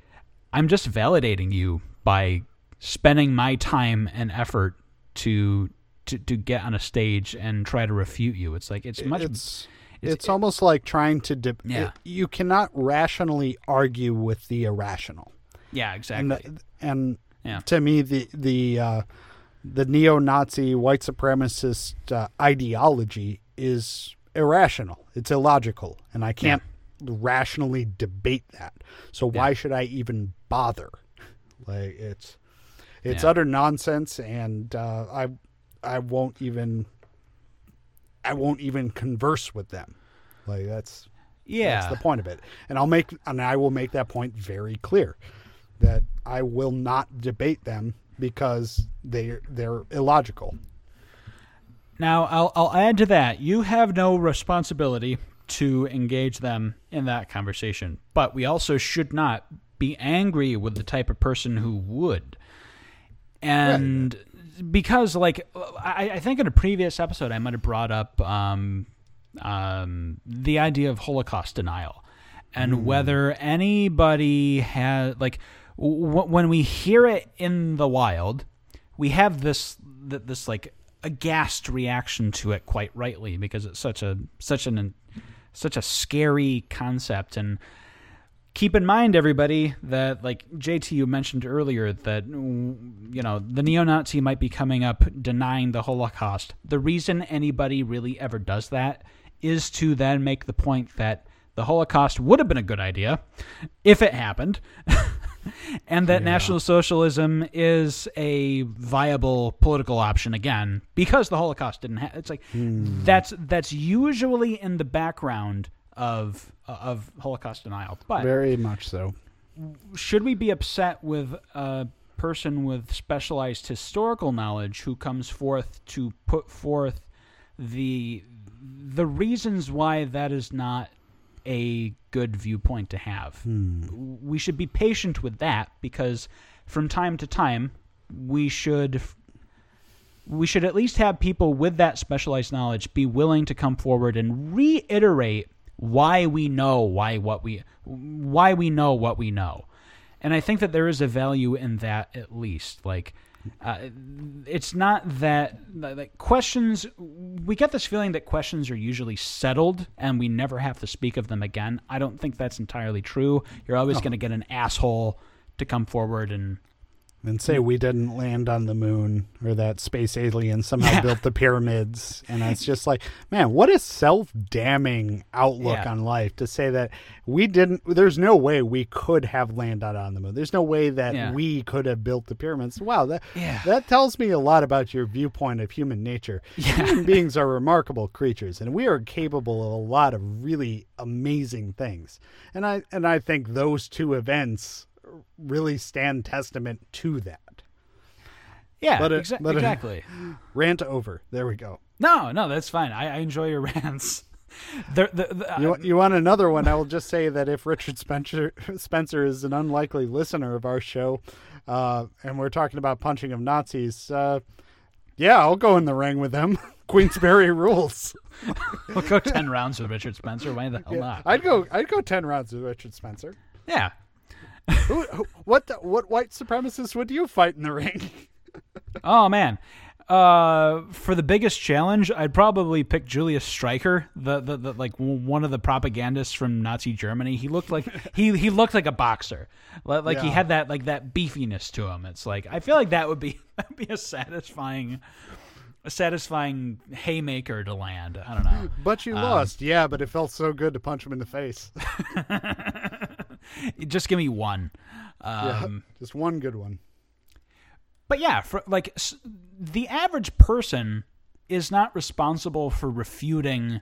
I'm just validating you by spending my time and effort to to to get on a stage and try to refute you. It's like it's much it's it's- it's, almost like trying to de- Yeah. you cannot rationally argue with the irrational yeah exactly the- and Yeah. to me the the uh, the neo-Nazi white supremacist uh, ideology is irrational. It's illogical, and I can't rationally debate that. So why should I even bother? Like it's it's Yeah. utter nonsense, and uh, I I won't even I won't even converse with them. Like that's Yeah. that's the point of it. And I'll make and I will make that point very clear that I will not debate them because they they're illogical. Now, I'll, I'll add to that. You have no responsibility to engage them in that conversation, but we also should not be angry with the type of person who would. And because, like, I, I think in a previous episode, I might have brought up um, um, the idea of Holocaust denial and whether anybody has, like, w- when we hear it in the wild, we have this th- this like aghast reaction to it quite rightly because it's such a such an such a scary concept. And keep in mind everybody that like JT you mentioned earlier that you know the neo-Nazi might be coming up denying the Holocaust the reason anybody really ever does that is to then make the point that the Holocaust would have been a good idea if it happened and that National Socialism is a viable political option again because the Holocaust didn't happen. It's like hmm. that's that's usually in the background of of Holocaust denial. But Very much so. should we be upset with a person with specialized historical knowledge who comes forth to put forth the the reasons why that is not a good viewpoint to have. Hmm. We should be patient with that because from time to time we should we should at least have people with that specialized knowledge be willing to come forward and reiterate why we know why what we why we know what we know. And I think that there is a value in that at least. Like uh, it's not that like questions we get this feeling that questions are usually settled and we never have to speak of them again. I don't think that's entirely true. You're always going to get an asshole to come forward and And say we didn't land on the moon or that space alien somehow Yeah. built the pyramids. And it's just like, man, what a self damning outlook Yeah. on life to say that we didn't, there's no way we could have landed on the moon. There's no way that Yeah. we could have built the pyramids. Wow, that, Yeah. that tells me a lot about your viewpoint of human nature. Human beings are remarkable creatures and we are capable of a lot of really amazing things. And I, and I think those two events really stand testament to that. yeah, But it- exa- but it- exactly. Rant over. There we go. No, no, that's fine. I, I enjoy your rants. The, the, the, You, you want another one? I will just say that if Richard Spencer Spencer is an unlikely listener of our show, uh, and we're talking about punching of Nazis, uh, yeah, I'll go in the ring with him. Queensberry rules. we'll go ten rounds with Richard Spencer. Why the hell not? I'd go. I'd go ten rounds with Richard Spencer. yeah, Who, who, what? What white supremacist would you fight in the ring? Oh man. Uh, for the biggest challenge, I'd probably pick Julius Streicher, the, the, the like one of the propagandists from Nazi Germany. He looked like he he looked like a boxer, Li- like he had that like that beefiness to him. It's like I feel like that would be that'd be a satisfying, a satisfying haymaker to land. I don't know. But you lost. Yeah, but it felt so good to punch him in the face. Just give me one. Yeah, Um, just one good one. But yeah, for like s- the average person is not responsible for refuting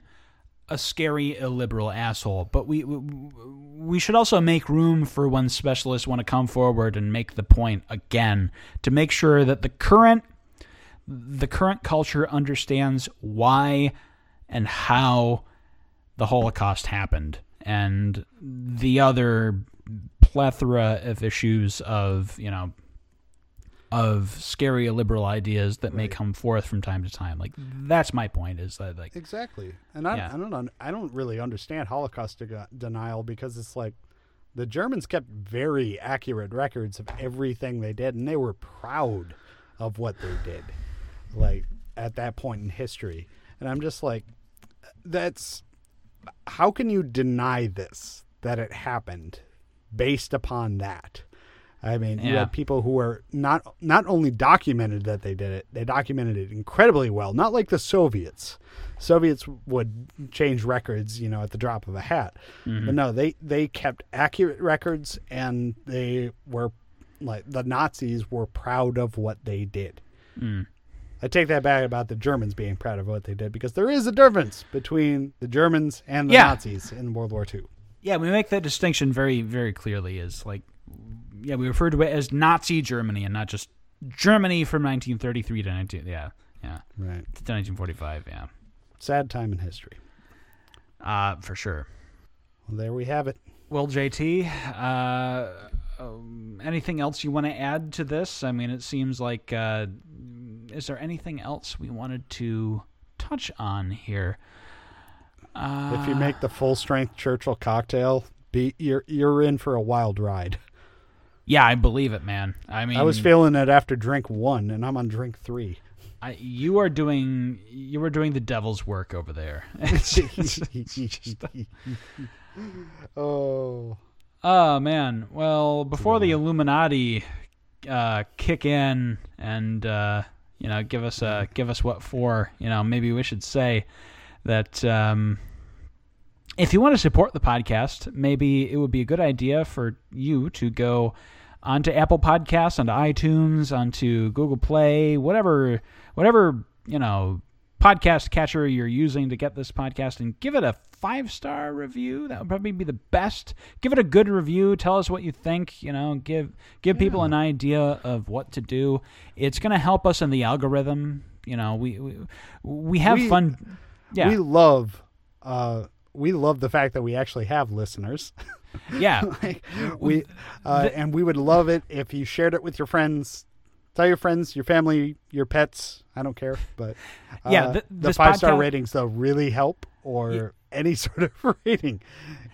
a scary illiberal asshole. But we we, we should also make room for when specialists want to come forward and make the point again to make sure that the current the current culture understands why and how the Holocaust happened and the other plethora of issues of you know of scary liberal ideas that may come forth from time to time. Like that's my point. Is that like Exactly, and I, Yeah. I don't I don't really understand Holocaust de- denial because it's like the Germans kept very accurate records of everything they did, and they were proud of what they did, like at that point in history. And I'm just like, that's how can you deny this that it happened based upon that? I mean, you Yeah. had people who were not not only documented that they did it, they documented it incredibly well. Not like the Soviets. Soviets would change records, you know, at the drop of a hat. But mm-hmm. no, they they kept accurate records, and they were like the Nazis were proud of what they did. Mm. I take that back about the Germans being proud of what they did because there is a difference between the Germans and the Yeah. Nazis in World War II. Yeah, we make that distinction very, very clearly. Is like, yeah, we refer to it as Nazi Germany and not just Germany from 1933 to 19. Yeah, yeah, Right. to 1945. Yeah, Sad time in history. uh, for sure. Well, there we have it. Well, JT, uh, um, anything else you want to add to this? I mean, it seems like. Uh, is there anything else we wanted to touch on here? Uh, If you make the full strength Churchill cocktail, be you're you're in for a wild ride. yeah, I believe it, man. I mean, I was feeling it after drink one, and I'm on drink three. I, you are doing you are doing the devil's work over there. oh, oh man. Well, before the Illuminati uh, kick in and uh, you know give us a give us what for, you know, maybe we should say that um, if you want to support the podcast, maybe it would be a good idea for you to go onto Apple Podcasts, onto iTunes, onto Google Play, whatever, whatever you know, podcast catcher you're using to get this podcast, and give it a five star review. That would probably be the best. Give it a good review. Tell us what you think. You know, give give people an idea of what to do. It's going to help us in the algorithm. You know, we we, we have We- fun. Yeah, we love, uh, we love the fact that we actually have listeners. yeah. Like, we uh, and we would love it if you shared it with your friends. Tell your friends, your family, your pets. I don't care, but uh, Yeah, th- the five star ratings though really help, or any sort of rating.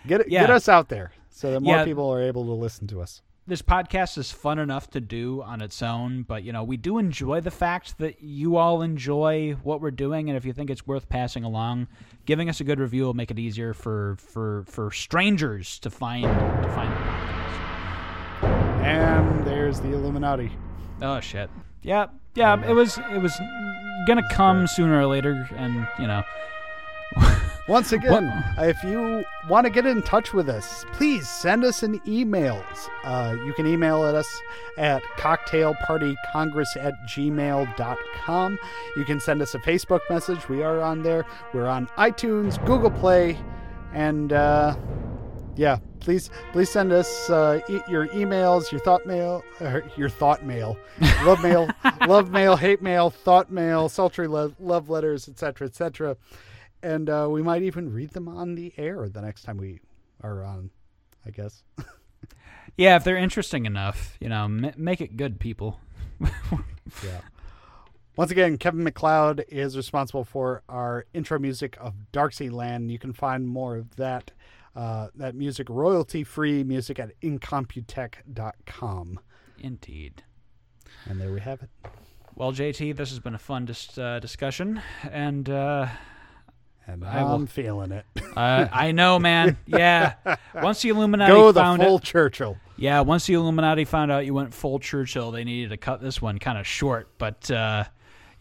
Get it, Yeah. get us out there so that more Yeah. people are able to listen to us. this podcast is fun enough to do on its own, but you know, we do enjoy the fact that you all enjoy what we're doing and if you think it's worth passing along, giving us a good review will make it easier for for for strangers to find to find the podcast. And there's the Illuminati. Oh shit. Yeah. Yeah, it was it was going to come sooner or later and, you know, Once again, if you want to get in touch with us, please send us an email. Uh, you can email at us at cocktailpartycongress at gmail.com. You can send us a Facebook message. We are on there. We're on iTunes, Google Play, and uh, yeah, please please send us uh, e- your emails, your thought mail, or your thought mail, love mail, love mail, hate mail, thought mail, sultry lo- love letters, etc., etc and uh, we might even read them on the air the next time we are on. I guess. yeah, if they're interesting enough, you know, m- make it good people. Yeah. Once again, Kevin MacLeod is responsible for our intro music of Darxieland. You can find more of that uh, that music royalty free music at incompetech.com. Indeed. And there we have it. Well, JT, this has been a fun dis- uh, discussion, and uh, And I I'm will- feeling it. uh, I know, man. Yeah, once the Illuminati Go the found full it, Churchill. yeah, once the Illuminati found out you went full Churchill, they needed to cut this one kind of short. But uh,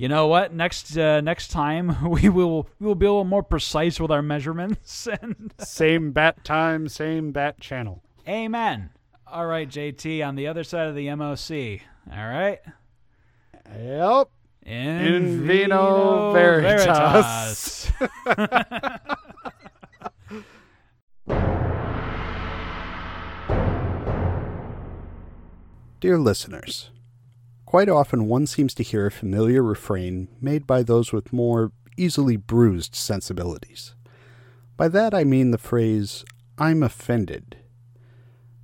you know what? Next uh, next time we will we will be a little more precise with our measurements. And Same bat time, same bat channel. amen. All right, JT, on the other side of the MOC. All right. Yep. In, In vino veritas. Dear listeners, quite often one seems to hear a familiar refrain made by those with more easily bruised sensibilities. By that I mean the phrase, I'm offended.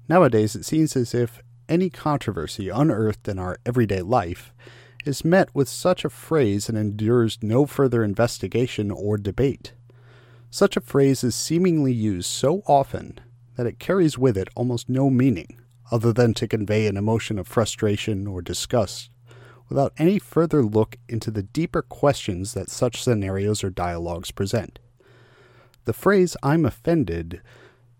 Nowadays it seems as if any controversy unearthed in our everyday life is met with such a phrase and endures no further investigation or debate. Such a phrase is seemingly used so often that it carries with it almost no meaning other than to convey an emotion of frustration or disgust without any further look into the deeper questions that such scenarios or dialogues present. The phrase I'm offended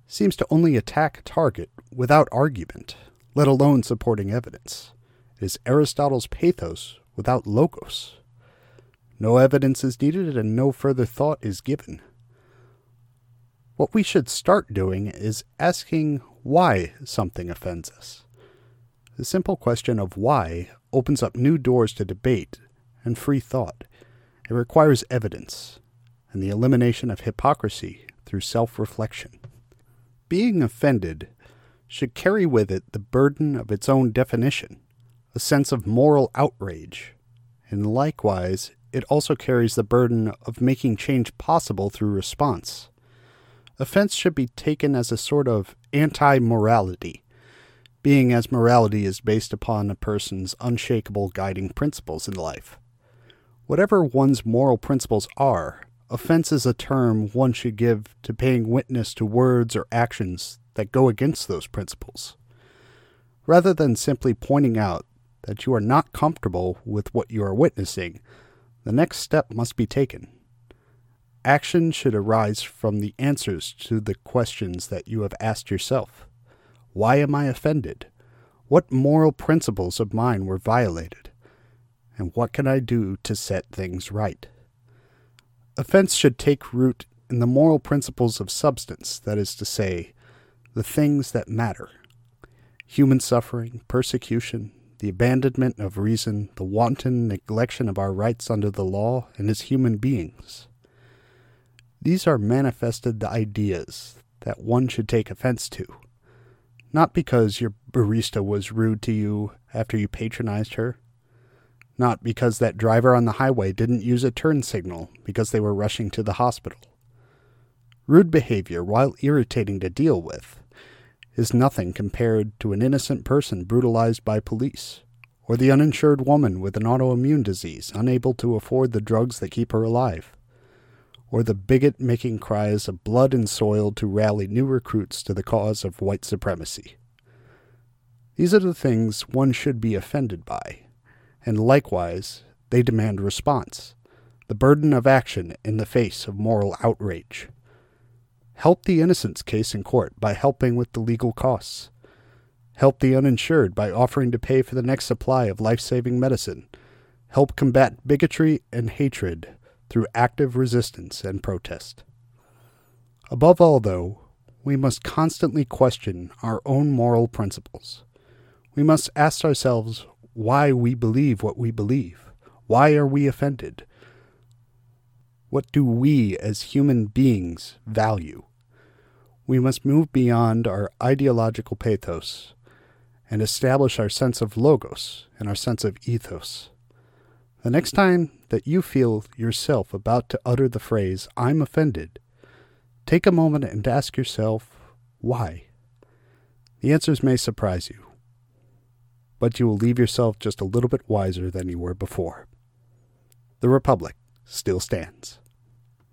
seems to only attack a target without argument, let alone supporting evidence. It is Aristotle's pathos without logos. No evidence is needed and no further thought is given. What we should start doing is asking why something offends us. The simple question of why opens up new doors to debate and free thought. It requires evidence and the elimination of hypocrisy through self reflection. Being offended should carry with it the burden of its own definition, a sense of moral outrage, and likewise, it also carries the burden of making change possible through response. Offense should be taken as a sort of anti morality, being as morality is based upon a person's unshakable guiding principles in life. Whatever one's moral principles are, offense is a term one should give to paying witness to words or actions that go against those principles. Rather than simply pointing out that you are not comfortable with what you are witnessing, the next step must be taken. Action should arise from the answers to the questions that you have asked yourself. Why am I offended? What moral principles of mine were violated? And what can I do to set things right? Offense should take root in the moral principles of substance, that is to say, the things that matter human suffering, persecution, the abandonment of reason, the wanton neglection of our rights under the law, and as human beings. These are manifested ideas that one should take offense to, not because your barista was rude to you after you patronized her, not because that driver on the highway didn't use a turn signal because they were rushing to the hospital. Rude behavior, while irritating to deal with, is nothing compared to an innocent person brutalized by police, or the uninsured woman with an autoimmune disease unable to afford the drugs that keep her alive, or the bigot making cries of blood and soil to rally new recruits to the cause of white supremacy. These are the things one should be offended by, and likewise they demand response, the burden of action in the face of moral outrage. Help the innocence case in court by helping with the legal costs. Help the uninsured by offering to pay for the next supply of life saving medicine. Help combat bigotry and hatred through active resistance and protest. Above all, though, we must constantly question our own moral principles. We must ask ourselves why we believe what we believe. Why are we offended? What do we as human beings value? We must move beyond our ideological pathos and establish our sense of logos and our sense of ethos. The next time that you feel yourself about to utter the phrase, I'm offended, take a moment and ask yourself, why? The answers may surprise you, but you will leave yourself just a little bit wiser than you were before. The Republic still stands.